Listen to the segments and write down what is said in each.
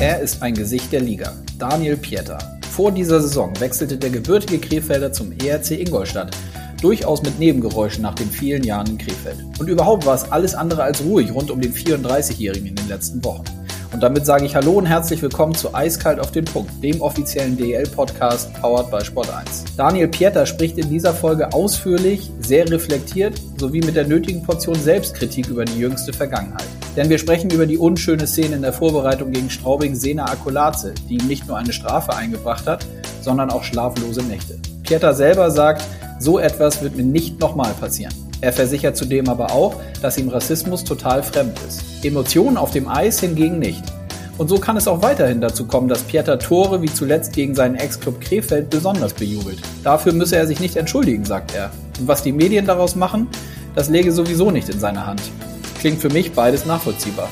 Er ist ein Gesicht der Liga. Daniel Pieter. Vor dieser Saison wechselte der gebürtige Krefelder zum ERC Ingolstadt. Durchaus mit Nebengeräuschen nach den vielen Jahren in Krefeld. Und überhaupt war es alles andere als ruhig rund um den 34-Jährigen in den letzten Wochen. Und damit sage ich Hallo und herzlich willkommen zu Eiskalt auf den Punkt, dem offiziellen DEL-Podcast powered by Sport1. Daniel Pieter spricht in dieser Folge ausführlich, sehr reflektiert sowie mit der nötigen Portion Selbstkritik über die jüngste Vergangenheit. Denn wir sprechen über die unschöne Szene in der Vorbereitung gegen Straubing Sena Akulaze, die ihm nicht nur eine Strafe eingebracht hat, sondern auch schlaflose Nächte. Pieter selber sagt, so etwas wird mir nicht nochmal passieren. Er versichert zudem aber auch, dass ihm Rassismus total fremd ist. Emotionen auf dem Eis hingegen nicht. Und so kann es auch weiterhin dazu kommen, dass Pieter Tore wie zuletzt gegen seinen Ex-Club Krefeld besonders bejubelt. Dafür müsse er sich nicht entschuldigen, sagt er. Und was die Medien daraus machen, das läge sowieso nicht in seiner Hand. Klingt für mich beides nachvollziehbar.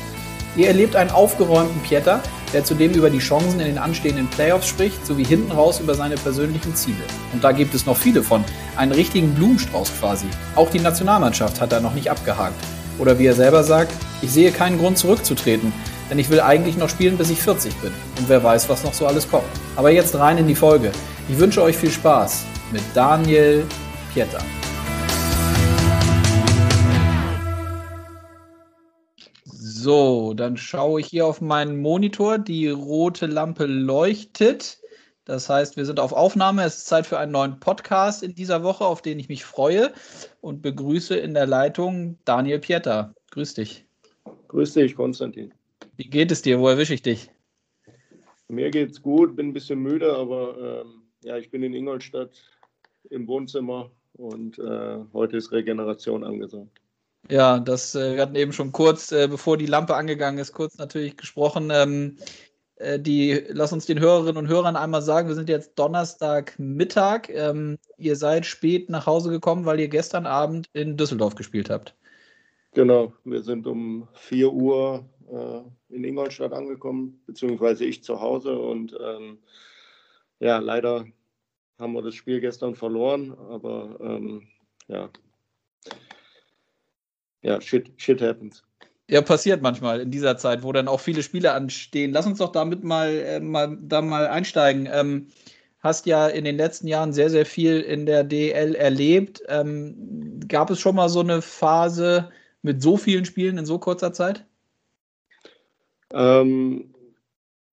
Ihr erlebt einen aufgeräumten Pieter, der zudem über die Chancen in den anstehenden Playoffs spricht, sowie hinten raus über seine persönlichen Ziele. Und da gibt es noch viele von. Einen richtigen Blumenstrauß quasi. Auch die Nationalmannschaft hat er noch nicht abgehakt. Oder wie er selber sagt, ich sehe keinen Grund zurückzutreten, denn ich will eigentlich noch spielen, bis ich 40 bin. Und wer weiß, was noch so alles kommt. Aber jetzt rein in die Folge. Ich wünsche euch viel Spaß mit Daniel Pieter. So, dann schaue ich hier auf meinen Monitor. Die rote Lampe leuchtet. Das heißt, wir sind auf Aufnahme. Es ist Zeit für einen neuen Podcast in dieser Woche, auf den ich mich freue und begrüße in der Leitung Daniel Pieter. Grüß dich. Grüß dich, Konstantin. Wie geht es dir? Wo erwische ich dich? Mir geht's gut, bin ein bisschen müde, aber ähm, ja, ich bin in Ingolstadt im Wohnzimmer und äh, heute ist Regeneration angesagt. Ja, das, äh, wir hatten eben schon kurz, äh, bevor die Lampe angegangen ist, kurz natürlich gesprochen. Ähm, äh, die, lass uns den Hörerinnen und Hörern einmal sagen, wir sind jetzt Donnerstagmittag. Ähm, ihr seid spät nach Hause gekommen, weil ihr gestern Abend in Düsseldorf gespielt habt. Genau, wir sind um 4 Uhr äh, in Ingolstadt angekommen, beziehungsweise ich zu Hause. Und ähm, ja, leider haben wir das Spiel gestern verloren, aber ähm, ja, ja, shit, shit happens. Ja, passiert manchmal in dieser Zeit, wo dann auch viele Spiele anstehen. Lass uns doch damit mal, äh, mal, da mal einsteigen. Ähm, hast ja in den letzten Jahren sehr, sehr viel in der DL erlebt. Ähm, gab es schon mal so eine Phase mit so vielen Spielen in so kurzer Zeit? Ähm,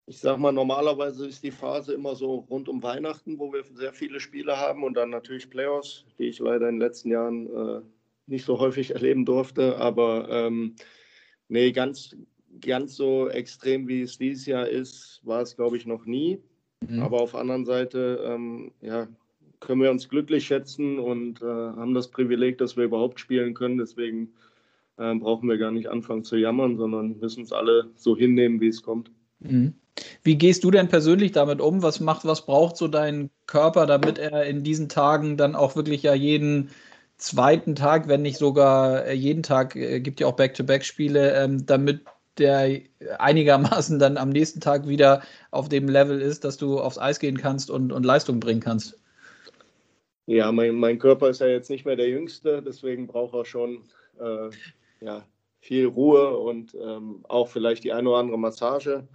ich sag mal, normalerweise ist die Phase immer so rund um Weihnachten, wo wir sehr viele Spiele haben und dann natürlich Playoffs, die ich leider in den letzten Jahren äh, nicht so häufig erleben durfte. Aber ähm, nee, ganz, ganz so extrem wie es dieses Jahr ist, war es, glaube ich, noch nie. Mhm. Aber auf der anderen Seite, ähm, ja, können wir uns glücklich schätzen und äh, haben das Privileg, dass wir überhaupt spielen können. Deswegen äh, brauchen wir gar nicht anfangen zu jammern, sondern müssen es alle so hinnehmen, wie es kommt. Mhm. Wie gehst du denn persönlich damit um? Was macht, was braucht so dein Körper, damit er in diesen Tagen dann auch wirklich ja jeden zweiten Tag, wenn nicht sogar äh, jeden Tag, äh, gibt ja auch Back-to-Back-Spiele, ähm, damit der einigermaßen dann am nächsten Tag wieder auf dem Level ist, dass du aufs Eis gehen kannst und, und Leistung bringen kannst. Ja, mein, mein Körper ist ja jetzt nicht mehr der Jüngste, deswegen braucht er schon äh, ja, viel Ruhe und ähm, auch vielleicht die eine oder andere Massage.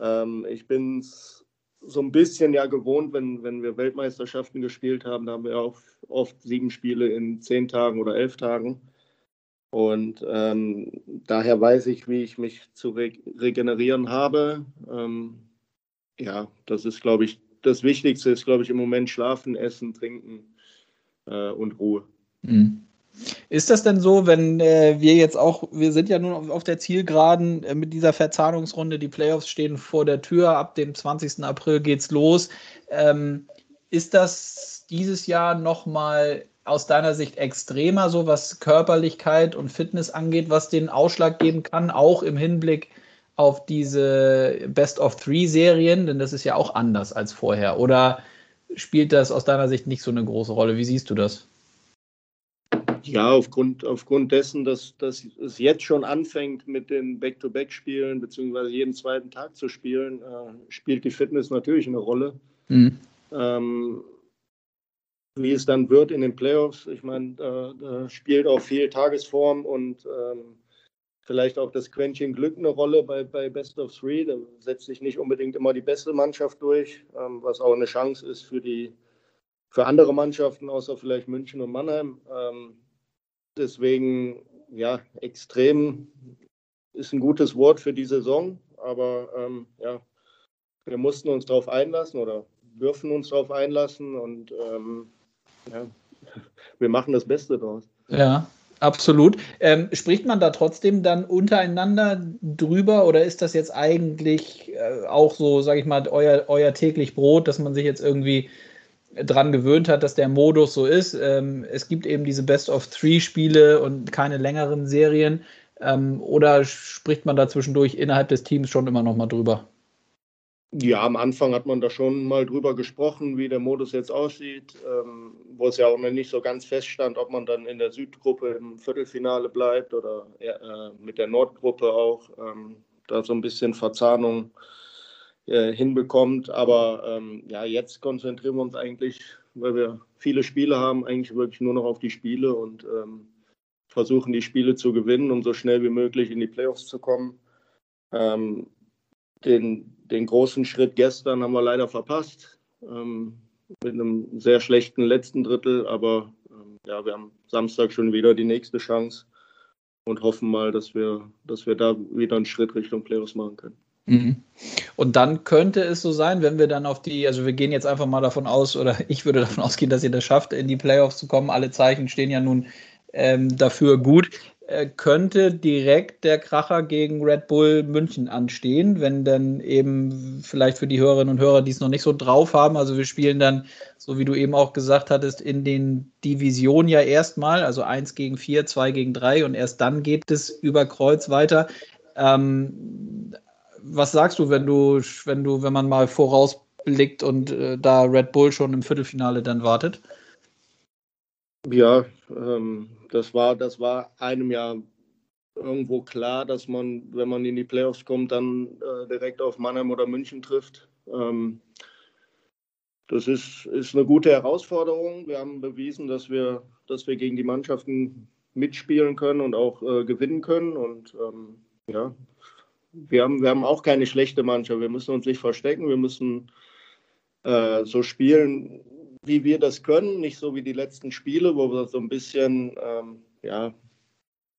Ähm, ich bin es so ein bisschen ja gewohnt, wenn, wenn wir Weltmeisterschaften gespielt haben, da haben wir auch oft sieben Spiele in zehn Tagen oder elf Tagen. Und ähm, daher weiß ich, wie ich mich zu re regenerieren habe. Ähm, ja, das ist, glaube ich, das Wichtigste ist, glaube ich, im Moment Schlafen, Essen, Trinken äh, und Ruhe. Mhm. Ist das denn so, wenn äh, wir jetzt auch, wir sind ja nun auf, auf der Zielgeraden äh, mit dieser Verzahnungsrunde, die Playoffs stehen vor der Tür, ab dem 20. April geht's los. Ähm, ist das dieses Jahr nochmal aus deiner Sicht extremer, so was Körperlichkeit und Fitness angeht, was den Ausschlag geben kann, auch im Hinblick auf diese Best of Three Serien? Denn das ist ja auch anders als vorher. Oder spielt das aus deiner Sicht nicht so eine große Rolle? Wie siehst du das? Ja, aufgrund, aufgrund dessen, dass, dass es jetzt schon anfängt mit den Back-to-Back-Spielen, beziehungsweise jeden zweiten Tag zu spielen, äh, spielt die Fitness natürlich eine Rolle. Mhm. Ähm, wie es dann wird in den Playoffs, ich meine, da, da, spielt auch viel Tagesform und ähm, vielleicht auch das Quäntchen Glück eine Rolle bei, bei Best of Three. Da setzt sich nicht unbedingt immer die beste Mannschaft durch, ähm, was auch eine Chance ist für die für andere Mannschaften, außer vielleicht München und Mannheim. Ähm, deswegen, ja, extrem ist ein gutes Wort für die Saison, aber ähm, ja, wir mussten uns darauf einlassen oder dürfen uns darauf einlassen und ähm, ja, wir machen das Beste daraus. Ja, absolut. Ähm, spricht man da trotzdem dann untereinander drüber oder ist das jetzt eigentlich äh, auch so, sage ich mal, euer, euer täglich Brot, dass man sich jetzt irgendwie dran gewöhnt hat, dass der Modus so ist? Ähm, es gibt eben diese Best-of-Three-Spiele und keine längeren Serien. Ähm, oder spricht man da zwischendurch innerhalb des Teams schon immer noch mal drüber? Ja, am Anfang hat man da schon mal drüber gesprochen, wie der Modus jetzt aussieht, ähm, wo es ja auch noch nicht so ganz feststand, ob man dann in der Südgruppe im Viertelfinale bleibt oder äh, mit der Nordgruppe auch, ähm, da so ein bisschen Verzahnung äh, hinbekommt. Aber ähm, ja, jetzt konzentrieren wir uns eigentlich, weil wir viele Spiele haben, eigentlich wirklich nur noch auf die Spiele und ähm, versuchen die Spiele zu gewinnen, um so schnell wie möglich in die Playoffs zu kommen. Ähm, den, den großen Schritt gestern haben wir leider verpasst. Ähm, mit einem sehr schlechten letzten Drittel, aber ähm, ja, wir haben Samstag schon wieder die nächste Chance und hoffen mal, dass wir, dass wir da wieder einen Schritt Richtung Playoffs machen können. Mhm. Und dann könnte es so sein, wenn wir dann auf die, also wir gehen jetzt einfach mal davon aus, oder ich würde davon ausgehen, dass ihr das schafft, in die Playoffs zu kommen. Alle Zeichen stehen ja nun ähm, dafür gut. Äh, könnte direkt der Kracher gegen Red Bull München anstehen, wenn dann eben vielleicht für die Hörerinnen und Hörer, die es noch nicht so drauf haben, also wir spielen dann, so wie du eben auch gesagt hattest, in den Divisionen ja erstmal, also 1 gegen 4, 2 gegen 3 und erst dann geht es über Kreuz weiter. Ähm, was sagst du, wenn du, wenn du, wenn man mal vorausblickt und äh, da Red Bull schon im Viertelfinale dann wartet? Ja, ähm, das war, das war einem ja irgendwo klar, dass man, wenn man in die Playoffs kommt, dann äh, direkt auf Mannheim oder München trifft. Ähm, das ist, ist eine gute Herausforderung. Wir haben bewiesen, dass wir, dass wir gegen die Mannschaften mitspielen können und auch äh, gewinnen können. Und ähm, ja, wir haben, wir haben auch keine schlechte Mannschaft. Wir müssen uns nicht verstecken. Wir müssen äh, so spielen, wie wir das können, nicht so wie die letzten Spiele, wo wir so ein bisschen, ähm, ja,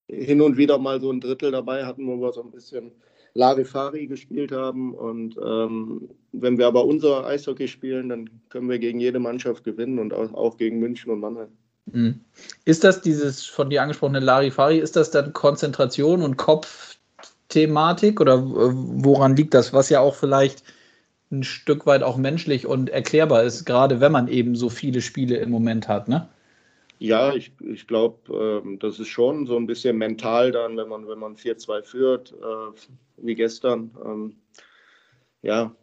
hin und wieder mal so ein Drittel dabei hatten, wo wir so ein bisschen Larifari gespielt haben. Und ähm, wenn wir aber unser Eishockey spielen, dann können wir gegen jede Mannschaft gewinnen und auch, auch gegen München und Mannheim. Mhm. Ist das dieses von dir angesprochene Larifari, ist das dann Konzentration und Kopfthematik oder woran liegt das? Was ja auch vielleicht ein Stück weit auch menschlich und erklärbar ist, gerade wenn man eben so viele Spiele im Moment hat, ne? Ja, ich, ich glaube, ähm, das ist schon so ein bisschen mental dann, wenn man, wenn man 4-2 führt, äh, wie gestern. Ähm, ja,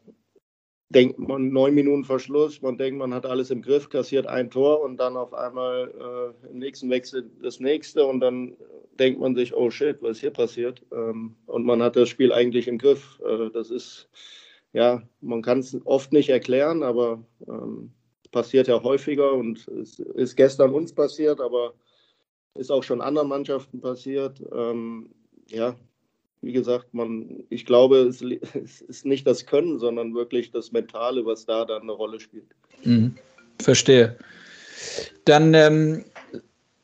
denkt man neun Minuten Verschluss, man denkt, man hat alles im Griff, kassiert ein Tor und dann auf einmal äh, im nächsten Wechsel das nächste und dann denkt man sich, oh shit, was ist hier passiert? Ähm, und man hat das Spiel eigentlich im Griff. Äh, das ist ja, man kann es oft nicht erklären, aber ähm, passiert ja häufiger und es ist gestern uns passiert, aber ist auch schon anderen Mannschaften passiert. Ähm, ja, wie gesagt, man, ich glaube, es, es, ist nicht das Können, sondern wirklich das Mentale, was da dann eine Rolle spielt. Mhm. Verstehe. Dann ähm,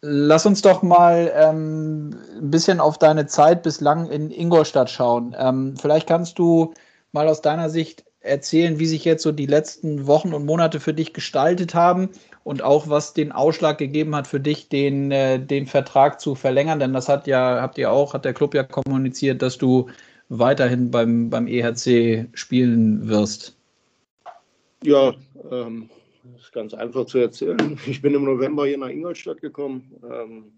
lass uns doch mal ähm, ein bisschen auf deine Zeit bislang in Ingolstadt schauen. Ähm, vielleicht kannst du mal aus deiner Sicht erzählen, wie sich jetzt so die letzten Wochen und Monate für dich gestaltet haben und auch was den Ausschlag gegeben hat für dich, den, äh, den Vertrag zu verlängern. Denn das hat ja, habt ihr auch, hat der Club ja kommuniziert, dass du weiterhin beim, beim EHC spielen wirst. Ja, ähm, ist ganz einfach zu erzählen. Ich bin im November hier nach Ingolstadt gekommen. Ähm,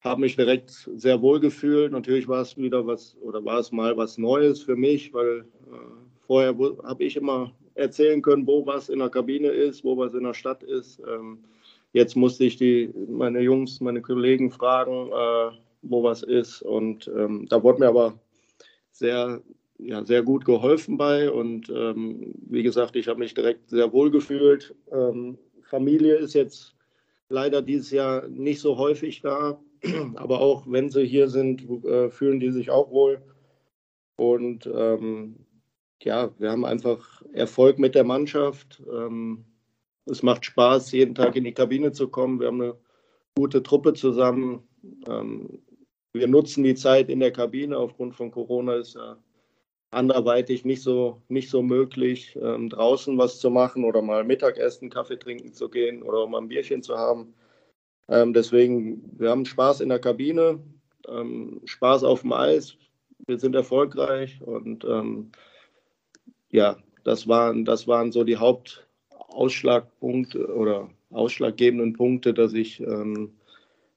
habe mich direkt sehr wohl gefühlt. Natürlich war es wieder was oder war es mal was Neues für mich, weil äh, vorher habe ich immer erzählen können, wo was in der Kabine ist, wo was in der Stadt ist. Ähm, jetzt musste ich die, meine Jungs, meine Kollegen fragen, äh, wo was ist. Und ähm, da wurde mir aber sehr, ja, sehr gut geholfen bei. Und ähm, wie gesagt, ich habe mich direkt sehr wohl gefühlt. Ähm, Familie ist jetzt leider dieses Jahr nicht so häufig da. Aber auch wenn sie hier sind, äh, fühlen die sich auch wohl. Und ähm, ja, wir haben einfach Erfolg mit der Mannschaft. Ähm, es macht Spaß, jeden Tag in die Kabine zu kommen. Wir haben eine gute Truppe zusammen. Ähm, wir nutzen die Zeit in der Kabine. Aufgrund von Corona ist ja anderweitig nicht so, nicht so möglich, ähm, draußen was zu machen oder mal Mittagessen, Kaffee trinken zu gehen oder mal ein Bierchen zu haben. Deswegen, wir haben Spaß in der Kabine, Spaß auf dem Eis. Wir sind erfolgreich und ja, das waren, das waren so die Hauptausschlagpunkte oder ausschlaggebenden Punkte, dass ich ähm,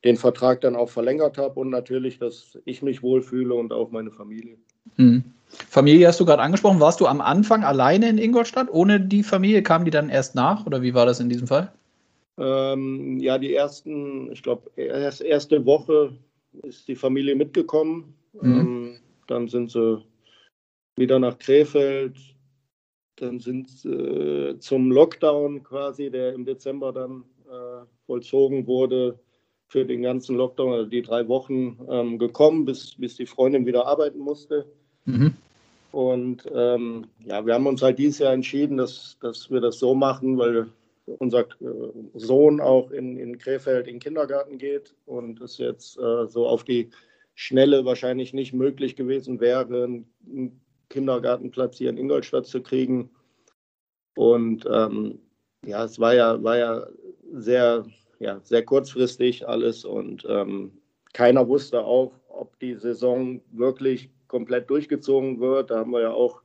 den Vertrag dann auch verlängert habe und natürlich, dass ich mich wohlfühle und auch meine Familie. Mhm. Familie hast du gerade angesprochen. Warst du am Anfang alleine in Ingolstadt? Ohne die Familie kamen die dann erst nach oder wie war das in diesem Fall? Ähm, ja, die ersten, ich glaube, erst erste Woche ist die Familie mitgekommen. Mhm. Ähm, dann sind sie wieder nach Krefeld. Dann sind äh, zum Lockdown quasi, der im Dezember dann äh, vollzogen wurde, für den ganzen Lockdown, also die drei Wochen ähm, gekommen, bis, bis die Freundin wieder arbeiten musste. Mhm. Und ähm, ja, wir haben uns halt dieses Jahr entschieden, dass, dass wir das so machen, weil unser äh, Sohn auch in, in Krefeld in den Kindergarten geht und es jetzt äh, so auf die Schnelle wahrscheinlich nicht möglich gewesen wäre, einen Kindergartenplatz hier in Ingolstadt zu kriegen. Und ähm, ja, es war ja, war ja sehr, ja, sehr kurzfristig alles und ähm, keiner wusste auch, ob die Saison wirklich komplett durchgezogen wird. Da haben wir ja auch,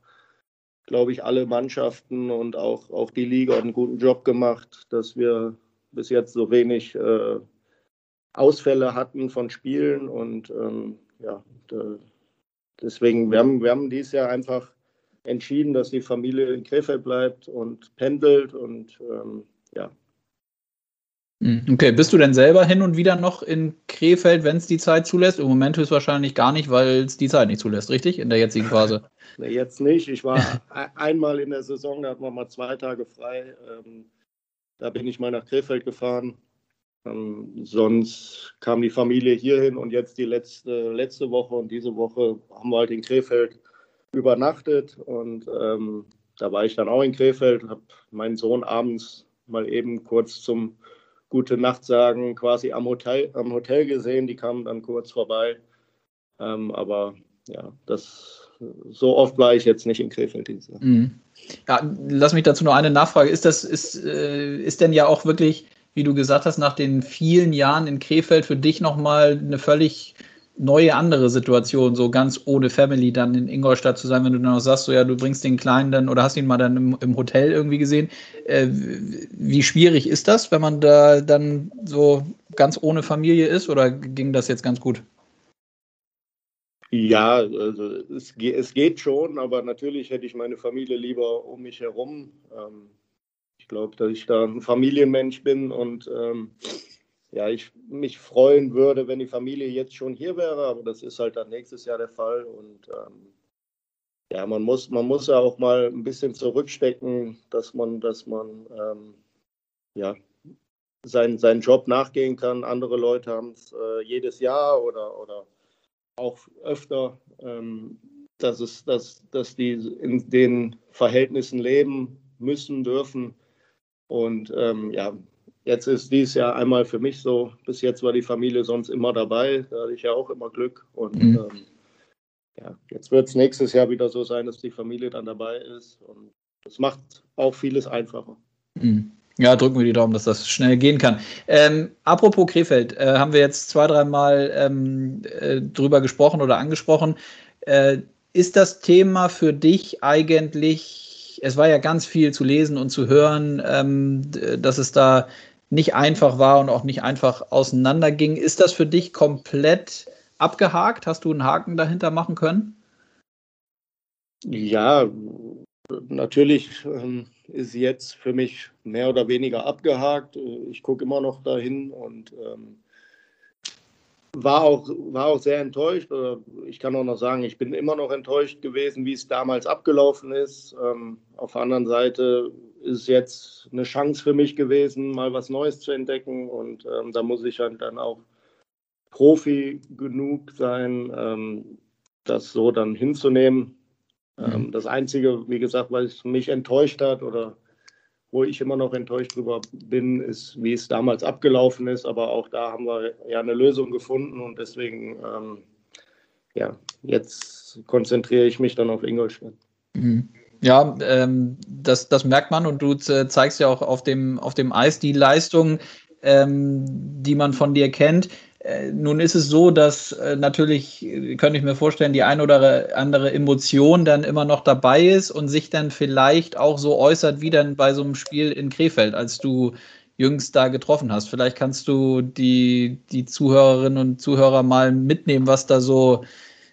glaube ich, alle Mannschaften und auch, auch die Liga einen guten Job gemacht, dass wir bis jetzt so wenig äh, Ausfälle hatten von Spielen. Und ähm, ja, da, deswegen, wir haben, wir haben dieses Jahr einfach entschieden, dass die Familie in Krefeld bleibt und pendelt und ähm, ja, hm, okay, bist du denn selber hin und wieder noch in Krefeld, wenn es die Zeit zulässt? Im Moment höchstwahrscheinlich gar nicht, weil es die Zeit nicht zulässt, richtig? In der jetzigen Phase? nee, jetzt nicht. Ich war einmal in der Saison, da hatten wir mal zwei Tage frei. Ähm, da bin ich mal nach Krefeld gefahren. Ähm, sonst kam die Familie hierhin und jetzt die letzte, letzte Woche und diese Woche haben wir halt in Krefeld übernachtet und ähm, da war ich dann auch in Krefeld, habe meinen Sohn abends mal eben kurz zum gute Nacht sagen, quasi am Hotel, am Hotel gesehen. Die kamen dann kurz vorbei. Ähm, aber ja, das so oft war ich jetzt nicht in Krefeld. Mhm. Ja, lass mich dazu noch eine Nachfrage. Ist das, ist, äh, ist denn ja auch wirklich, wie du gesagt hast, nach den vielen Jahren in Krefeld für dich nochmal eine völlig neue andere Situation, so ganz ohne Family dann in Ingolstadt zu sein, wenn du dann auch sagst, so ja, du bringst den Kleinen dann oder hast ihn mal dann im, im Hotel irgendwie gesehen. Äh, wie schwierig ist das, wenn man da dann so ganz ohne Familie ist oder ging das jetzt ganz gut? Ja, also es, es geht schon, aber natürlich hätte ich meine Familie lieber um mich herum. Ähm, ich glaube, dass ich da ein Familienmensch bin und ähm, ja, ich mich freuen würde, wenn die Familie jetzt schon hier wäre, aber das ist halt dann nächstes Jahr der Fall. Und ähm, ja, man muss, man muss ja auch mal ein bisschen zurückstecken, dass man, dass man ähm, ja, sein, seinen Job nachgehen kann. Andere Leute haben es äh, jedes Jahr oder, oder auch öfter, ähm, dass, es, dass, dass die in den Verhältnissen leben müssen, dürfen. Und ähm, ja, Jetzt ist dies Jahr einmal für mich so. Bis jetzt war die Familie sonst immer dabei. Da hatte ich ja auch immer Glück. Und mhm. ähm, ja, jetzt wird es nächstes Jahr wieder so sein, dass die Familie dann dabei ist. Und das macht auch vieles einfacher. Mhm. Ja, drücken wir die Daumen, dass das schnell gehen kann. Ähm, apropos Krefeld, äh, haben wir jetzt zwei, dreimal ähm, äh, drüber gesprochen oder angesprochen. Äh, ist das Thema für dich eigentlich, es war ja ganz viel zu lesen und zu hören, ähm, dass es da nicht einfach war und auch nicht einfach auseinanderging. Ist das für dich komplett abgehakt? Hast du einen Haken dahinter machen können? Ja, natürlich ähm, ist jetzt für mich mehr oder weniger abgehakt. Ich gucke immer noch dahin und ähm, war, auch, war auch sehr enttäuscht. Ich kann auch noch sagen, ich bin immer noch enttäuscht gewesen, wie es damals abgelaufen ist. Ähm, auf der anderen Seite ist jetzt eine Chance für mich gewesen, mal was Neues zu entdecken. Und ähm, da muss ich halt dann auch Profi genug sein, ähm, das so dann hinzunehmen. Ähm, mhm. Das Einzige, wie gesagt, was mich enttäuscht hat oder wo ich immer noch enttäuscht drüber bin, ist, wie es damals abgelaufen ist. Aber auch da haben wir ja eine Lösung gefunden und deswegen, ähm, ja, jetzt konzentriere ich mich dann auf Ingolstadt. Mhm. Ja, ähm, das, das merkt man und du zeigst ja auch auf dem, auf dem Eis die Leistung, ähm, die man von dir kennt. Äh, nun ist es so, dass äh, natürlich, äh, könnte ich mir vorstellen, die ein oder andere Emotion dann immer noch dabei ist und sich dann vielleicht auch so äußert wie dann bei so einem Spiel in Krefeld, als du jüngst da getroffen hast. Vielleicht kannst du die, die Zuhörerinnen und Zuhörer mal mitnehmen, was da so,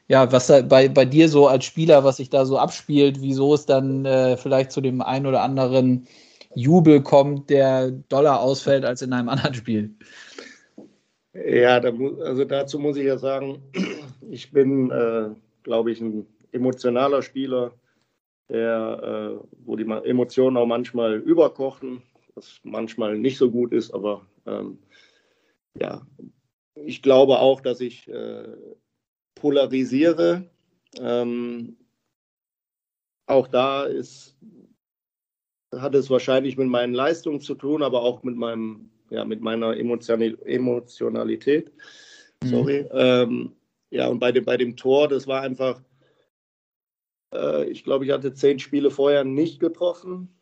ja, was da bei, bei dir so als Spieler, was sich da so abspielt, wieso es dann äh, vielleicht zu dem ein oder anderen Jubel kommt, der doller ausfällt als in einem anderen Spiel. Ja, da, also dazu muss ich ja sagen, ich bin, äh, glaube ich, ein emotionaler Spieler, der, äh, wo die Emotionen auch manchmal überkochen, was manchmal nicht so gut ist, aber ähm, ja, ich glaube auch, dass ich äh, polarisiere. Ähm, auch da ist, hat es wahrscheinlich mit meinen Leistungen zu tun, aber auch mit meinem ja, mit meiner Emotionalität. Sorry. Mhm. Ähm, ja, und bei dem, bei dem Tor, das war einfach, äh, ich glaube, ich hatte zehn Spiele vorher nicht getroffen.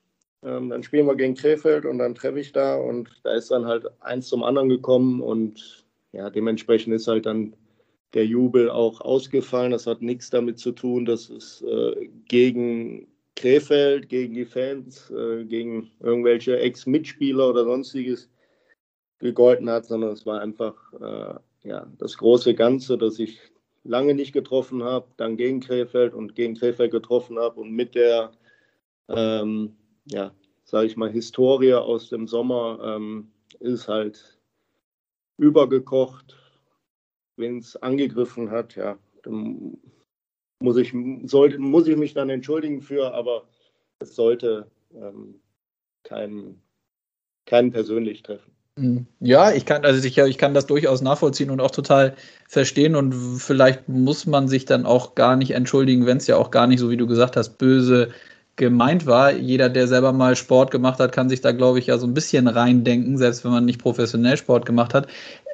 Ähm, dann spielen wir gegen Krefeld und dann treffe ich da und da ist dann halt eins zum anderen gekommen und ja, dementsprechend ist halt dann der Jubel auch ausgefallen. Das hat nichts damit zu tun, dass es äh, gegen Krefeld, gegen die Fans, äh, gegen irgendwelche Ex-Mitspieler oder sonstiges gegolten hat, sondern es war einfach äh, ja, das große Ganze, das ich lange nicht getroffen habe, dann gegen Krefeld und gegen Krefeld getroffen habe und mit der, ähm, ja, sage ich mal, Historie aus dem Sommer ähm, ist halt übergekocht, wenn es angegriffen hat, ja, dann muss ich, sollte, muss ich mich dann entschuldigen für, aber es sollte ähm, keinen, keinen persönlich treffen. Ja, ich kann, also ich, ich kann das durchaus nachvollziehen und auch total verstehen. Und vielleicht muss man sich dann auch gar nicht entschuldigen, wenn es ja auch gar nicht, so wie du gesagt hast, böse gemeint war. Jeder, der selber mal Sport gemacht hat, kann sich da, glaube ich, ja so ein bisschen reindenken, selbst wenn man nicht professionell Sport gemacht hat.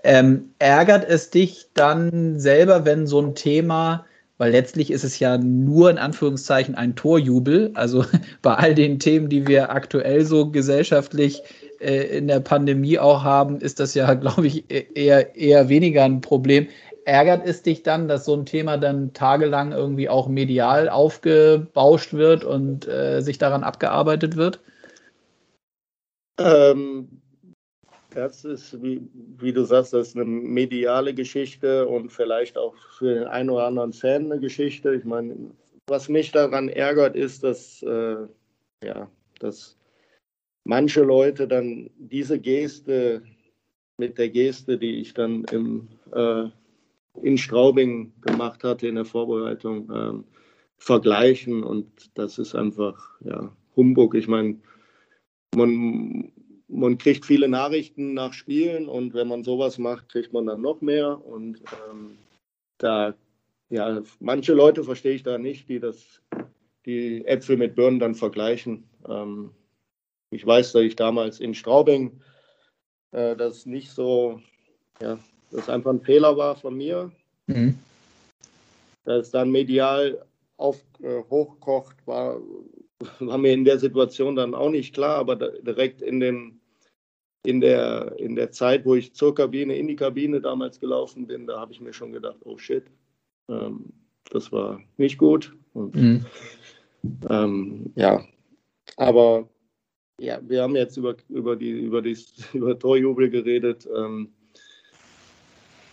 Ähm, ärgert es dich dann selber, wenn so ein Thema, weil letztlich ist es ja nur in Anführungszeichen ein Torjubel, also bei all den Themen, die wir aktuell so gesellschaftlich äh, in der Pandemie auch haben, ist das ja, glaube ich, e-, eher, eher weniger ein Problem. Ärgert es dich dann, dass so ein Thema dann tagelang irgendwie auch medial aufgebauscht wird und äh, sich daran abgearbeitet wird? Ähm, das ist, wie, wie, du sagst, das ist eine mediale Geschichte und vielleicht auch für den einen oder anderen Fan eine Geschichte. Ich meine, was mich daran ärgert, ist, dass, äh, ja, dass manche Leute dann diese Geste mit der Geste, die ich dann im, äh, in Straubing gemacht hatte in der Vorbereitung, äh, vergleichen. Und das ist einfach ja, Humbug. Ich meine, man, man kriegt viele Nachrichten nach Spielen und wenn man sowas macht, kriegt man dann noch mehr. Und ähm, da, ja, manche Leute verstehe ich da nicht, die das, die Äpfel mit Birnen dann vergleichen. Ähm, ich weiß, dass ich damals in Straubing äh, das nicht so, ja, das einfach ein Fehler war von mir. Mhm. Dass dann medial auf, äh, hochkocht, war, war mir in der Situation dann auch nicht klar, aber da, direkt in, dem, in, der, in der Zeit, wo ich zur Kabine, in die Kabine damals gelaufen bin, da habe ich mir schon gedacht, oh shit, ähm, das war nicht gut. Und, mhm. ähm, ja, aber ja, wir haben jetzt über, über, die, über, die, über Torjubel geredet. Ähm,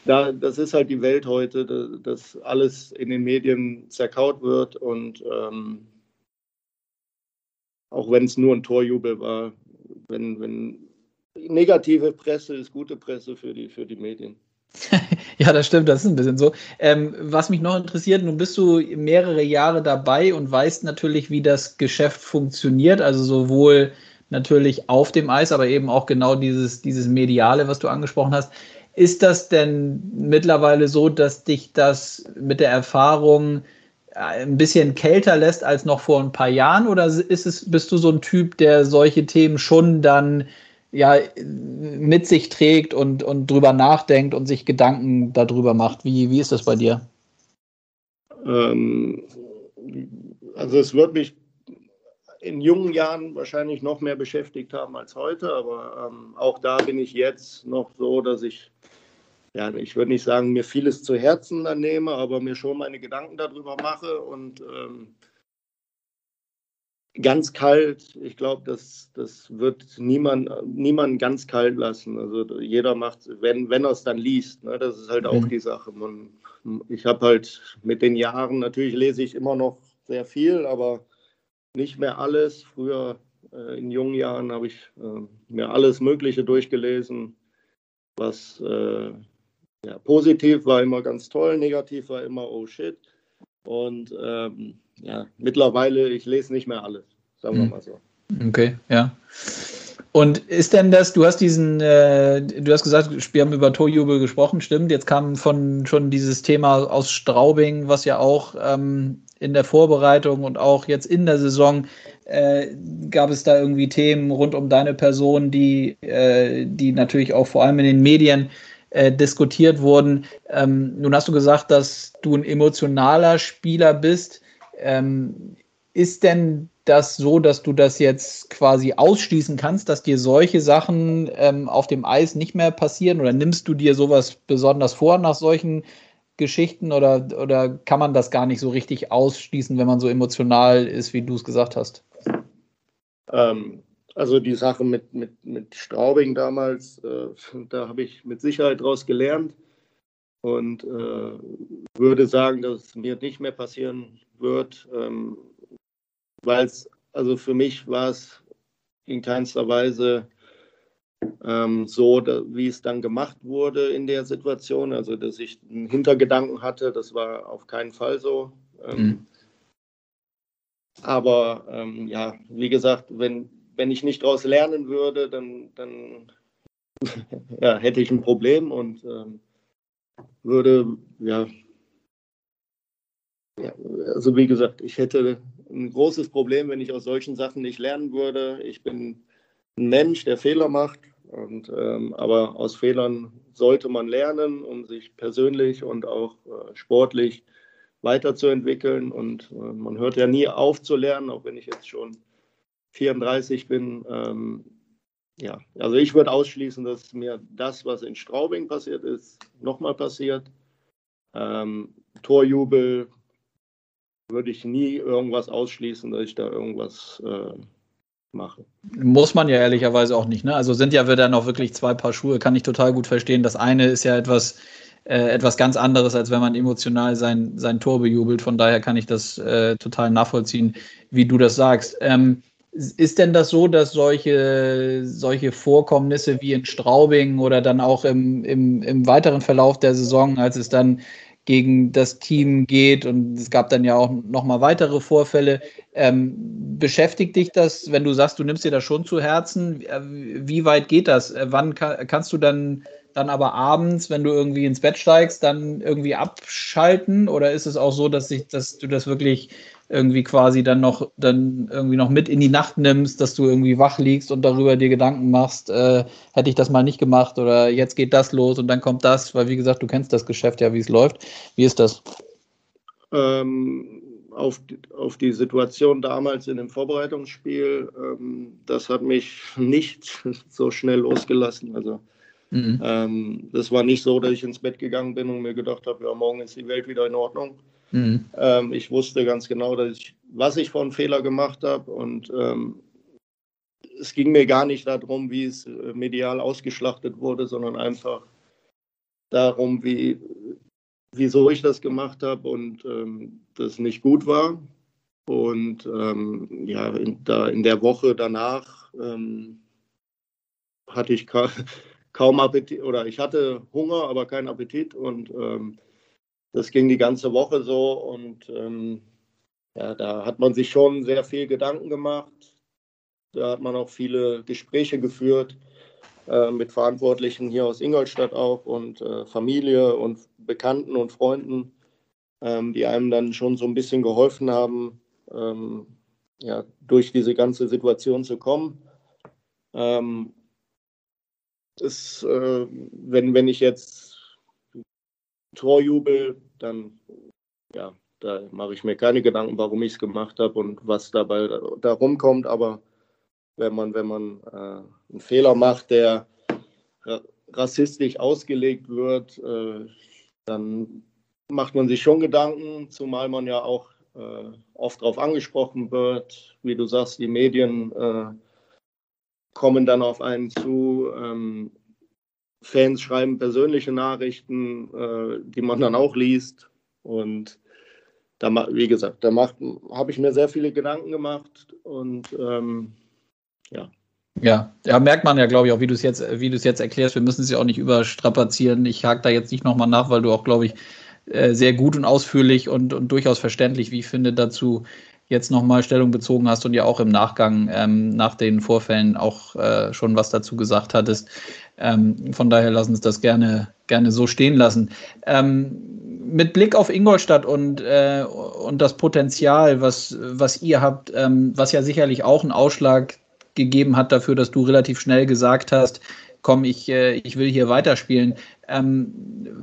da, das ist halt die Welt heute, dass alles in den Medien zerkaut wird und ähm, auch wenn es nur ein Torjubel war, wenn, wenn negative Presse ist gute Presse für die, für die Medien. ja, das stimmt, das ist ein bisschen so. Ähm, was mich noch interessiert, nun bist du mehrere Jahre dabei und weißt natürlich, wie das Geschäft funktioniert, also sowohl natürlich auf dem Eis, aber eben auch genau dieses, dieses Mediale, was du angesprochen hast. ist das denn mittlerweile so, dass dich das mit der Erfahrung äh, ein bisschen kälter lässt als noch vor ein paar Jahren? Oder ist es, bist du so ein Typ, der solche Themen schon dann ja, mit sich trägt und, und drüber nachdenkt und sich Gedanken darüber macht? Wie, wie ist das bei dir? Ähm, also es wird mich in jungen Jahren wahrscheinlich noch mehr beschäftigt haben als heute, aber ähm, auch da bin ich jetzt noch so, dass ich, ja, ich würde nicht sagen, mir vieles zu Herzen nehme, aber mir schon meine Gedanken darüber mache und ähm, ganz kalt, ich glaube, das, das wird niemand, niemand ganz kalt lassen. Also jeder macht, wenn, wenn er es dann liest, ne, das ist halt auch mhm. die Sache. Man, ich habe halt mit den Jahren, natürlich lese ich immer noch sehr viel, aber nicht mehr alles. Früher äh, in jungen Jahren habe ich äh, mir alles Mögliche durchgelesen, was äh, ja, positiv war immer ganz toll, negativ war immer oh shit. Und ähm, ja, mittlerweile, ich lese nicht mehr alles, sagen wir hm. mal so. Okay, ja. Und ist denn das, du hast diesen, äh, du hast gesagt, wir haben über Torjubel gesprochen, stimmt. Jetzt kam von schon dieses Thema aus Straubing, was ja auch ähm, in der Vorbereitung und auch jetzt in der Saison äh, gab es da irgendwie Themen rund um deine Person, die, äh, die natürlich auch vor allem in den Medien äh, diskutiert wurden. Ähm, nun hast du gesagt, dass du ein emotionaler Spieler bist. Ähm, ist denn das so, dass du das jetzt quasi ausschließen kannst, dass dir solche Sachen ähm, auf dem Eis nicht mehr passieren? Oder nimmst du dir sowas besonders vor nach solchen Geschichten oder, oder kann man das gar nicht so richtig ausschließen, wenn man so emotional ist, wie du es gesagt hast? Ähm, also die Sache mit, mit, mit Straubing damals, äh, da habe ich mit Sicherheit daraus gelernt und äh, würde sagen, dass es mir nicht mehr passieren wird, ähm, weil es, also für mich war es in keinster Weise ähm, so, da, wie es dann gemacht wurde in der Situation. Also, dass ich einen Hintergedanken hatte, das war auf keinen Fall so. Ähm, mhm. Aber ähm, ja, wie gesagt, wenn, wenn ich nicht daraus lernen würde, dann, dann ja, hätte ich ein Problem und ähm, würde, ja, ja, also wie gesagt, ich hätte ein großes Problem, wenn ich aus solchen Sachen nicht lernen würde. Ich bin ein Mensch, der Fehler macht und, ähm, aber aus Fehlern sollte man lernen, um sich persönlich und auch äh, sportlich weiterzuentwickeln. Und äh, man hört ja nie auf zu lernen, auch wenn ich jetzt schon 34 bin. Ähm, ja, also ich würde ausschließen, dass mir das, was in Straubing passiert ist, nochmal passiert. Ähm, Torjubel würde ich nie irgendwas ausschließen, dass ich da irgendwas äh, mache. Muss man ja ehrlicherweise auch nicht. Ne? Also sind ja wir dann auch wirklich zwei Paar Schuhe, kann ich total gut verstehen. Das eine ist ja etwas, äh, etwas ganz anderes, als wenn man emotional sein, sein Tor bejubelt. Von daher kann ich das äh, total nachvollziehen, wie du das sagst. Ähm, ist denn das so, dass solche, solche Vorkommnisse wie in Straubing oder dann auch im, im, im weiteren Verlauf der Saison, als es dann gegen das Team geht und es gab dann ja auch nochmal weitere Vorfälle. Ähm, beschäftigt dich das, wenn du sagst, du nimmst dir das schon zu Herzen? Äh, wie weit geht das? Äh, wann kann, kannst du dann, dann aber abends, wenn du irgendwie ins Bett steigst, dann irgendwie abschalten? Oder ist es auch so, dass, ich, dass du das wirklich irgendwie quasi dann noch, dann irgendwie noch mit in die Nacht nimmst, dass du irgendwie wach liegst und darüber dir Gedanken machst, äh, hätte ich das mal nicht gemacht oder jetzt geht das los und dann kommt das, weil wie gesagt, du kennst das Geschäft ja, wie es läuft. Wie ist das? Ähm, auf, auf die Situation damals in dem Vorbereitungsspiel, ähm, das hat mich nicht so schnell losgelassen. Also mhm. ähm, das war nicht so, dass ich ins Bett gegangen bin und mir gedacht habe, ja, morgen ist die Welt wieder in Ordnung. Mhm. Ähm, ich wusste ganz genau, dass ich, was ich für einen Fehler gemacht habe und ähm, es ging mir gar nicht darum, wie es äh, medial ausgeschlachtet wurde, sondern einfach darum, wie, wieso ich das gemacht habe und ähm, das nicht gut war. Und ähm, ja, in, da, in der Woche danach ähm, hatte ich kaum Appetit oder ich hatte Hunger, aber keinen Appetit und ähm, das ging die ganze Woche so und ähm, ja, da hat man sich schon sehr viel Gedanken gemacht. Da hat man auch viele Gespräche geführt. äh, mit Verantwortlichen hier aus Ingolstadt auch und äh, Familie und Bekannten und Freunden, ähm, die einem dann schon so ein bisschen geholfen haben, ähm, ja, durch diese ganze Situation zu kommen. Ähm, ist, äh, wenn, wenn ich jetzt Torjubel, dann ja, da mache ich mir keine Gedanken, warum ich es gemacht habe und was dabei da rumkommt. Aber wenn man, wenn man äh, einen Fehler macht, der rassistisch ausgelegt wird, äh, dann macht man sich schon Gedanken, zumal man ja auch äh, oft darauf angesprochen wird. Wie du sagst, die Medien äh, kommen dann auf einen zu. Ähm, Fans schreiben persönliche Nachrichten, äh, die man dann auch liest. Und da, wie gesagt, da habe ich mir sehr viele Gedanken gemacht und ähm, ja. Ja, ja, merkt man ja, glaube ich, auch, wie du es jetzt, wie du es jetzt erklärst. Wir müssen es ja auch nicht überstrapazieren. Ich hake da jetzt nicht nochmal nach, weil du auch, glaube ich, äh, sehr gut und ausführlich und, und durchaus verständlich, wie ich finde, dazu jetzt nochmal Stellung bezogen hast und ja auch im Nachgang ähm, nach den Vorfällen auch äh, schon was dazu gesagt hattest. Ähm, von daher lassen uns das gerne, gerne so stehen lassen. Ähm, mit Blick auf Ingolstadt und, äh, und das Potenzial, was, was ihr habt, ähm, was ja sicherlich auch einen Ausschlag gegeben hat dafür, dass du relativ schnell gesagt hast, komm, ich, äh, ich will hier weiterspielen. Ähm,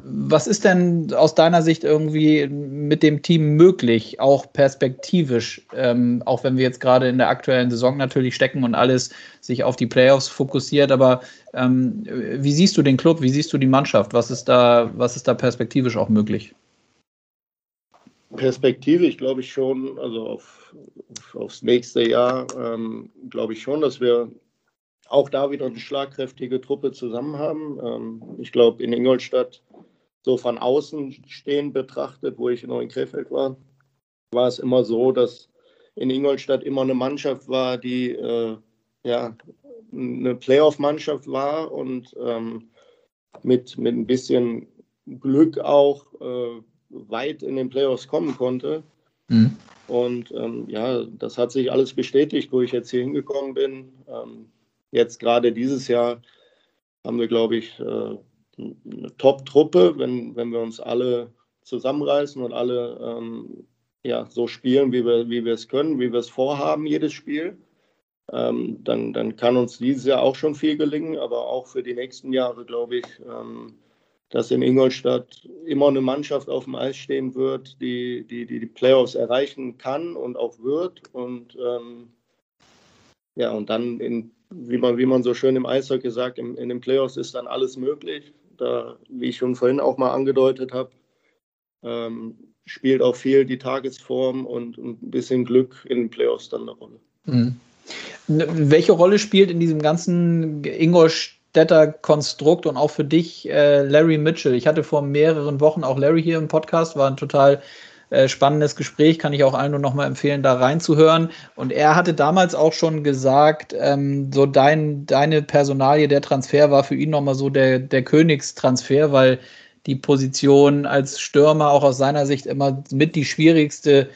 was ist denn aus deiner Sicht irgendwie mit dem Team möglich, auch perspektivisch, ähm, auch wenn wir jetzt gerade in der aktuellen Saison natürlich stecken und alles sich auf die Playoffs fokussiert, aber ähm, wie siehst du den Club, wie siehst du die Mannschaft? Was ist da, was ist da perspektivisch auch möglich? Perspektivisch glaube ich schon, also auf, aufs nächste Jahr ähm, glaube ich schon, dass wir auch da wieder eine schlagkräftige Truppe zusammen haben. Ähm, ich glaube, in Ingolstadt, so von außen stehend betrachtet, wo ich noch in Krefeld war, war es immer so, dass in Ingolstadt immer eine Mannschaft war, die äh, ja, eine Playoff-Mannschaft war und ähm, mit, mit ein bisschen Glück auch äh, weit in den Playoffs kommen konnte. Mhm. Und ähm, ja, das hat sich alles bestätigt, wo ich jetzt hier hingekommen bin. Ähm, Jetzt gerade dieses Jahr haben wir, glaube ich, äh, eine Top-Truppe, wenn, wenn wir uns alle zusammenreißen und alle ähm, ja, so spielen, wie wir, wie wir es können, wie wir es vorhaben, jedes Spiel. Ähm, dann, dann kann uns dieses Jahr auch schon viel gelingen, aber auch für die nächsten Jahre, glaube ich, ähm, dass in Ingolstadt immer eine Mannschaft auf dem Eis stehen wird, die die, die, die Playoffs erreichen kann und auch wird. Und ähm, ja, und dann in wie man, wie man so schön im Eishockey sagt, in, in den Playoffs ist dann alles möglich. Da, wie ich schon vorhin auch mal angedeutet habe, ähm, spielt auch viel die Tagesform und ein bisschen Glück in den Playoffs dann eine Rolle. Mhm. Welche Rolle spielt in diesem ganzen Ingolstädter Konstrukt und auch für dich äh, Larry Mitchell? Ich hatte vor mehreren Wochen auch Larry hier im Podcast, war ein total äh, spannendes Gespräch, kann ich auch allen nur noch mal empfehlen, da reinzuhören. Und er hatte damals auch schon gesagt, ähm, so dein, deine Personalie, der Transfer war für ihn noch mal so der, der Königstransfer, weil die Position als Stürmer auch aus seiner Sicht immer mit die schwierigste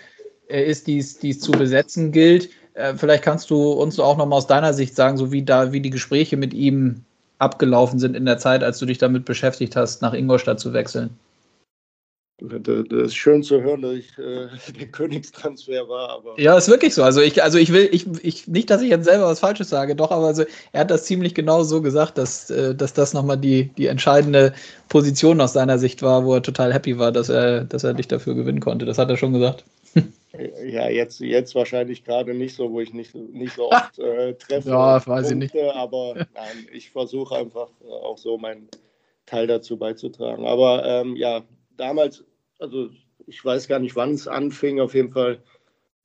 äh, ist, die es zu besetzen gilt. Äh, vielleicht kannst du uns auch noch mal aus deiner Sicht sagen, so wie da, wie die Gespräche mit ihm abgelaufen sind in der Zeit, als du dich damit beschäftigt hast, nach Ingolstadt zu wechseln. Das ist schön zu hören, dass ich äh, der Königstransfer war. Aber ja, ist wirklich so. Also ich, also ich will, ich, ich, nicht, dass ich jetzt selber was Falsches sage, doch, aber also er hat das ziemlich genau so gesagt, dass, äh, dass das nochmal die, die entscheidende Position aus seiner Sicht war, wo er total happy war, dass er, dass er dich dafür gewinnen konnte. Das hat er schon gesagt. Ja, jetzt, jetzt wahrscheinlich gerade nicht so, wo ich nicht, nicht so oft äh, treffe. Ja, weiß Punkte, ich nicht. Aber nein, ich versuche einfach äh, auch so meinen Teil dazu beizutragen. Aber ähm, ja, damals, also ich weiß gar nicht, wann es anfing, auf jeden Fall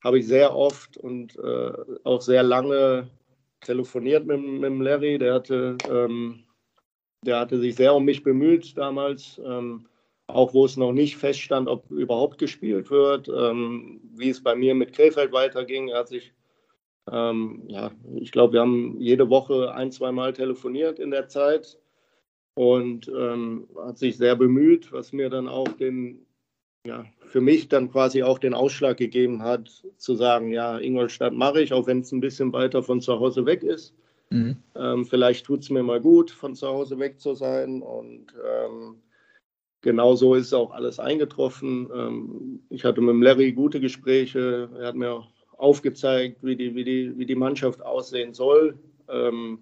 habe ich sehr oft und äh, auch sehr lange telefoniert mit, mit Larry. Der hatte, ähm, der hatte sich sehr um mich bemüht damals, ähm, auch wo es noch nicht feststand, ob überhaupt gespielt wird, ähm, wie es bei mir mit Krefeld weiterging. Er hat sich, ähm, ja, ich glaube, wir haben jede Woche ein, zwei Mal telefoniert in der Zeit und ähm, hat sich sehr bemüht, was mir dann auch den, ja, für mich dann quasi auch den Ausschlag gegeben hat, zu sagen, ja, Ingolstadt mache ich, auch wenn es ein bisschen weiter von zu Hause weg ist. Mhm. Ähm, vielleicht tut es mir mal gut, von zu Hause weg zu sein. Und ähm, genau so ist auch alles eingetroffen. Ähm, ich hatte mit dem Larry gute Gespräche. Er hat mir aufgezeigt, wie die, wie die, wie die Mannschaft aussehen soll. Ähm,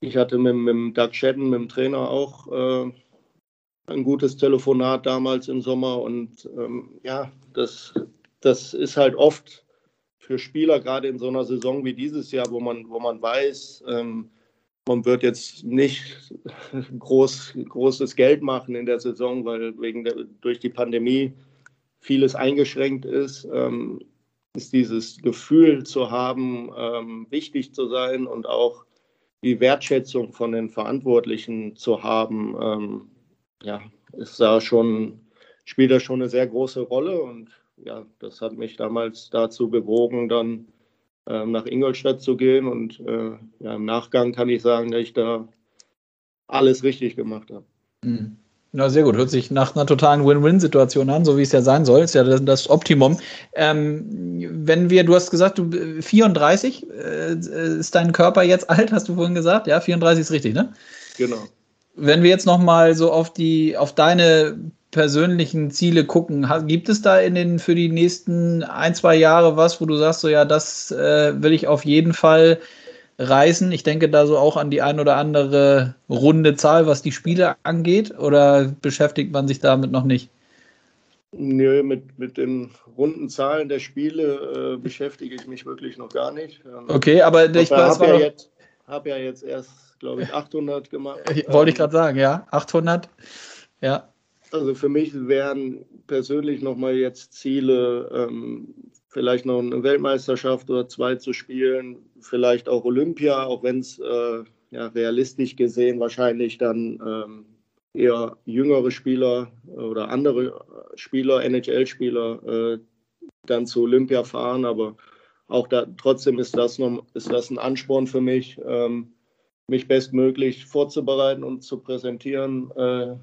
ich hatte mit, mit Doug Shedden, mit dem Trainer, auch äh, ein gutes Telefonat damals im Sommer. Und ähm, ja, das, das ist halt oft für Spieler, gerade in so einer Saison wie dieses Jahr, wo man, wo man weiß, ähm, man wird jetzt nicht groß, großes Geld machen in der Saison, weil wegen der, durch die Pandemie vieles eingeschränkt ist, ähm, ist dieses Gefühl zu haben, ähm, wichtig zu sein und auch die Wertschätzung von den Verantwortlichen zu haben, ähm, ja, ist da schon, spielt da schon eine sehr große Rolle und ja, das hat mich damals dazu bewogen, dann ähm, nach Ingolstadt zu gehen. Und äh, ja, im Nachgang kann ich sagen, dass ich da alles richtig gemacht habe. Mhm. Na, sehr gut. Hört sich nach einer totalen Win-Win-Situation an, so wie es ja sein soll. Ist ja das, das Optimum. Ähm, wenn wir, du hast gesagt, du 34 äh, ist dein Körper jetzt alt, hast du vorhin gesagt? Ja, 34 ist richtig, ne? Genau. Wenn wir jetzt nochmal so auf die, auf deine persönlichen Ziele gucken, gibt es da in den für die nächsten ein, zwei Jahre was, wo du sagst, so ja, das äh, will ich auf jeden Fall reißen? Ich denke da so auch an die ein oder andere runde Zahl, was die Spiele angeht, oder beschäftigt man sich damit noch nicht? Nö, mit, mit den runden Zahlen der Spiele äh, beschäftige ich mich wirklich noch gar nicht. Ähm, okay, aber ich, ich habe ja, jetzt, hab ja jetzt erst, glaube ich, 800 gemacht. Wollte ich gerade sagen, ja, 800. Ja. Also für mich wären persönlich nochmal jetzt Ziele, ähm, vielleicht noch eine Weltmeisterschaft oder zwei zu spielen, vielleicht auch Olympia, auch wenn es äh, ja, realistisch gesehen wahrscheinlich dann ähm, eher jüngere Spieler oder andere Spieler, NHL-Spieler, äh, dann zu Olympia fahren. Aber auch da trotzdem ist das, noch, ist das ein Ansporn für mich, ähm, mich bestmöglich vorzubereiten und zu präsentieren. Äh,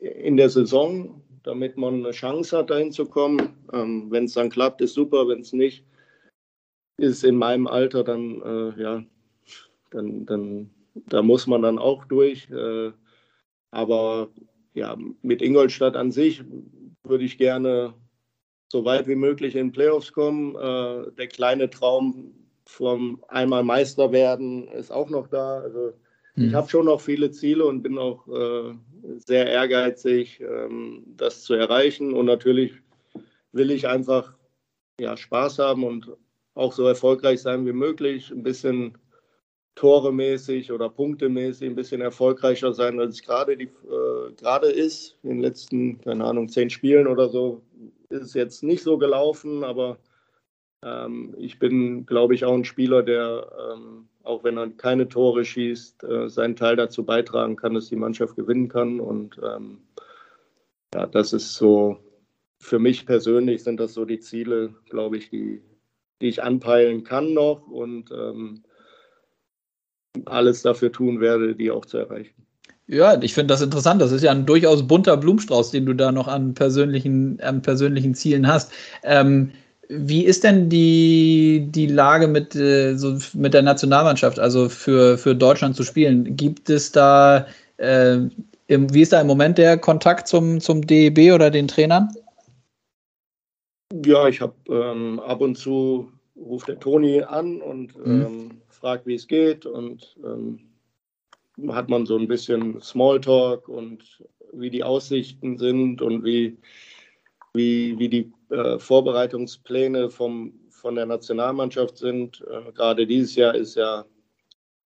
in der Saison, damit man eine Chance hat, dahin zu kommen. Ähm, wenn es dann klappt, ist super. Wenn es nicht, ist in meinem Alter dann, äh, ja, dann, dann, da muss man dann auch durch. Äh, aber ja, mit Ingolstadt an sich würde ich gerne so weit wie möglich in Playoffs kommen. Äh, der kleine Traum vom einmal Meister werden ist auch noch da. Also ich hm. habe schon noch viele Ziele und bin auch äh, sehr ehrgeizig, ähm, das zu erreichen. Und natürlich will ich einfach ja, Spaß haben und auch so erfolgreich sein wie möglich. Ein bisschen toremäßig oder punktemäßig ein bisschen erfolgreicher sein, als es gerade äh, gerade ist. In den letzten, keine Ahnung, zehn Spielen oder so ist jetzt nicht so gelaufen, aber ähm, ich bin, glaube ich, auch ein Spieler, der ähm, auch wenn er keine Tore schießt, äh, seinen Teil dazu beitragen kann, dass die Mannschaft gewinnen kann. Und ähm, ja, das ist so, für mich persönlich sind das so die Ziele, glaube ich, die, die ich anpeilen kann noch und ähm, alles dafür tun werde, die auch zu erreichen. Ja, ich finde das interessant. Das ist ja ein durchaus bunter Blumenstrauß, den du da noch an persönlichen, an persönlichen Zielen hast. Ähm, wie ist denn die, die Lage mit, äh, so mit der Nationalmannschaft, also für, für Deutschland zu spielen? Gibt es da, äh, im, wie ist da im Moment der Kontakt zum, zum DEB oder den Trainern? Ja, ich habe ähm, ab und zu ruft der Toni an und mhm. ähm, fragt, wie es geht und ähm, hat man so ein bisschen Smalltalk und wie die Aussichten sind und wie, wie, wie die äh, Vorbereitungspläne vom, von der Nationalmannschaft sind. Äh, gerade dieses Jahr ist ja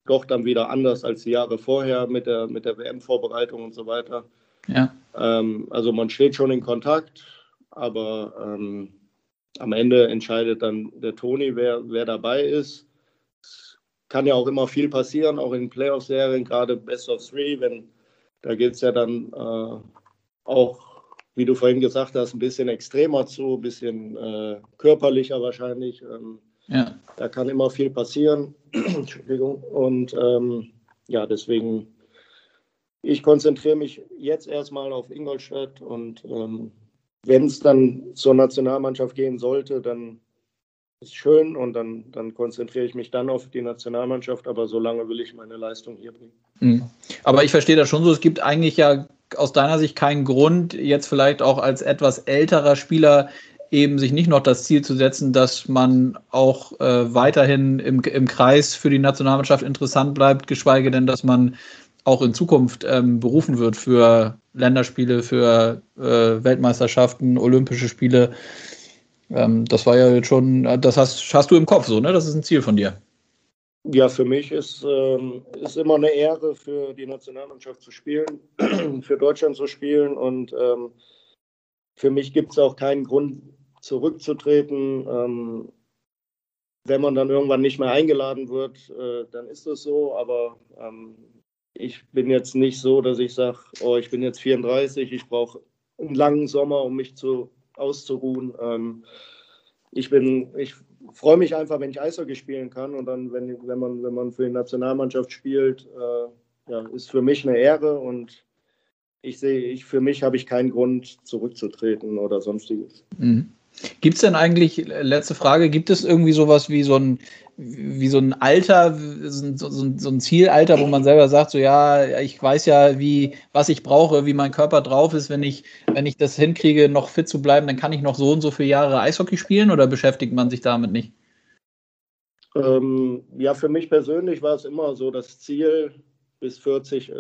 doch dann wieder anders als die Jahre vorher mit der, mit der WM-Vorbereitung und so weiter. Ja. Ähm, also man steht schon in Kontakt, aber ähm, am Ende entscheidet dann der Toni, wer, wer dabei ist. Kann ja auch immer viel passieren, auch in Playoff-Serien, gerade Best of Three, wenn da geht es ja dann äh, auch wie du vorhin gesagt hast, ein bisschen extremer zu, ein bisschen äh, körperlicher wahrscheinlich. Ähm, ja. Da kann immer viel passieren. Entschuldigung. Und ähm, ja, deswegen, ich konzentriere mich jetzt erstmal auf Ingolstadt und ähm, wenn es dann zur Nationalmannschaft gehen sollte, dann ist schön und dann, dann konzentriere ich mich dann auf die Nationalmannschaft, aber solange will ich meine Leistung hier bringen. Mhm. Aber ich verstehe das schon so, es gibt eigentlich ja aus deiner Sicht keinen Grund, jetzt vielleicht auch als etwas älterer Spieler eben sich nicht noch das Ziel zu setzen, dass man auch äh, weiterhin im, im Kreis für die Nationalmannschaft interessant bleibt, geschweige denn, dass man auch in Zukunft ähm, berufen wird für Länderspiele, für äh, Weltmeisterschaften, Olympische Spiele. Ähm, das war ja jetzt schon, das hast, hast du im Kopf so, ne? Das ist ein Ziel von dir. Ja, für mich ist, ähm, immer eine Ehre, für die Nationalmannschaft zu spielen, für Deutschland zu spielen. Und ähm, für mich gibt es auch keinen Grund, zurückzutreten. Ähm, wenn man dann irgendwann nicht mehr eingeladen wird, äh, dann ist es so. Aber ähm, ich bin jetzt nicht so, dass ich sage, oh, ich bin jetzt 34, ich brauche einen langen Sommer, um mich zu, auszuruhen. Ähm, ich bin, ich freue mich einfach, wenn ich Eishockey spielen kann und dann, wenn, wenn, man, wenn man für die Nationalmannschaft spielt, äh, ja, ist für mich eine Ehre und ich sehe, ich, für mich habe ich keinen Grund zurückzutreten oder sonstiges. Mhm. Gibt es denn eigentlich, letzte Frage, gibt es irgendwie sowas wie so ein, wie so ein Alter, so, so, so, ein Zielalter, wo man selber sagt, so ja, ich weiß ja, wie, was ich brauche, wie mein Körper drauf ist, wenn ich, wenn ich das hinkriege, noch fit zu bleiben, dann kann ich noch so und so viele Jahre Eishockey spielen oder beschäftigt man sich damit nicht? Ähm, ja, für mich persönlich war es immer so das Ziel, bis 40 äh,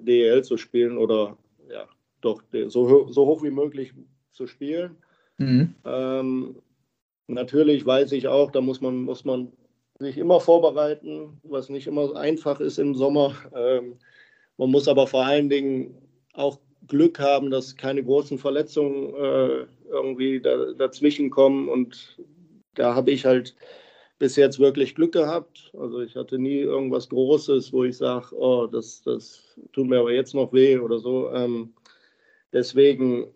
DEL zu spielen oder ja, doch so, so hoch wie möglich zu spielen. Mhm. Ähm, natürlich weiß ich auch, da muss man, muss man sich immer vorbereiten, was nicht immer einfach ist im Sommer. Ähm, man muss aber vor allen Dingen auch Glück haben, dass keine großen Verletzungen äh, irgendwie da, dazwischen kommen. Und da habe ich halt bis jetzt wirklich Glück gehabt. Also ich hatte nie irgendwas Großes, wo ich sage, oh, das, das tut mir aber jetzt noch weh oder so. Ähm, deswegen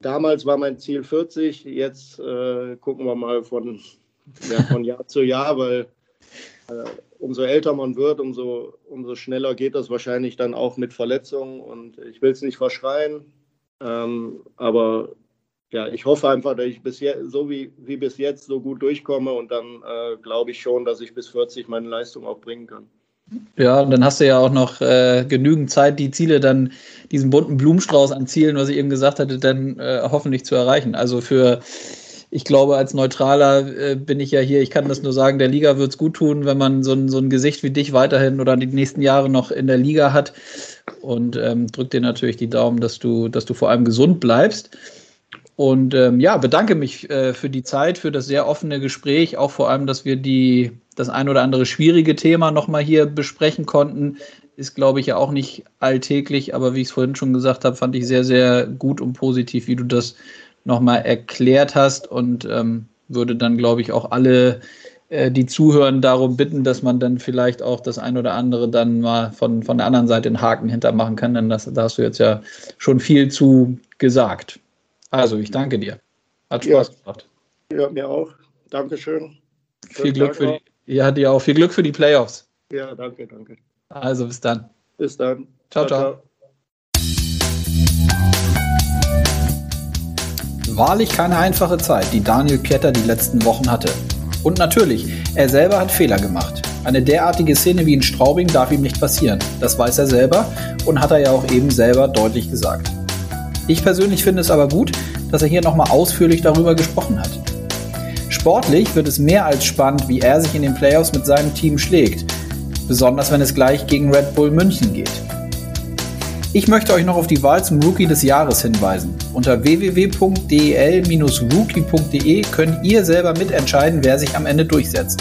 Damals war mein Ziel 40, jetzt äh, gucken wir mal von, ja, von Jahr zu Jahr, weil äh, umso älter man wird, umso, umso schneller geht das wahrscheinlich dann auch mit Verletzungen. Und ich will es nicht verschreien, ähm, aber ja, ich hoffe einfach, dass ich bis jetzt, so wie, wie bis jetzt so gut durchkomme und dann äh, glaube ich schon, dass ich bis 40 meine Leistung auch bringen kann. Ja, und dann hast du ja auch noch äh, genügend Zeit, die Ziele dann, diesen bunten Blumenstrauß an Zielen, was ich eben gesagt hatte, dann äh, hoffentlich zu erreichen. Also für, ich glaube, als Neutraler äh, bin ich ja hier, ich kann das nur sagen, der Liga wird es gut tun, wenn man so ein, so ein Gesicht wie dich weiterhin oder die nächsten Jahre noch in der Liga hat. Und ähm, drück dir natürlich die Daumen, dass du, dass du vor allem gesund bleibst. Und ähm, ja, bedanke mich äh, für die Zeit, für das sehr offene Gespräch, auch vor allem, dass wir die, das ein oder andere schwierige Thema nochmal hier besprechen konnten. Ist, glaube ich, ja auch nicht alltäglich, aber wie ich es vorhin schon gesagt habe, fand ich sehr, sehr gut und positiv, wie du das nochmal erklärt hast und ähm, würde dann, glaube ich, auch alle, äh, die zuhören, darum bitten, dass man dann vielleicht auch das ein oder andere dann mal von, von der anderen Seite den Haken hintermachen kann, denn das, da hast du jetzt ja schon viel zu gesagt. Also, ich danke dir. Hat Spaß ja. gemacht. Ja, mir auch. Dankeschön. Viel Glück, für die, ja, dir auch. Viel Glück für die Playoffs. Ja, danke, danke. Also, bis dann. Bis dann. ciao. ciao. ciao. Wahrlich keine einfache Zeit, die Daniel Pieter die letzten Wochen hatte. Und natürlich, er selber hat Fehler gemacht. Eine derartige Szene wie in Straubing darf ihm nicht passieren. Das weiß er selber und hat er ja auch eben selber deutlich gesagt. Ich persönlich finde es aber gut, dass er hier nochmal ausführlich darüber gesprochen hat. Sportlich wird es mehr als spannend, wie er sich in den Playoffs mit seinem Team schlägt, besonders wenn es gleich gegen Red Bull München geht. Ich möchte euch noch auf die Wahl zum Rookie des Jahres hinweisen. Unter www.del-rookie.de könnt ihr selber mitentscheiden, wer sich am Ende durchsetzt.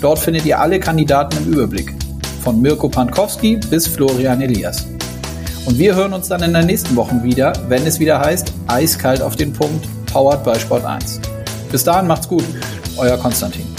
Dort findet ihr alle Kandidaten im Überblick. Von Mirko Pankowski bis Florian Elias. Und wir hören uns dann in der nächsten Woche wieder, wenn es wieder heißt Eiskalt auf den Punkt, powered by Sport 1. Bis dahin macht's gut, euer Konstantin.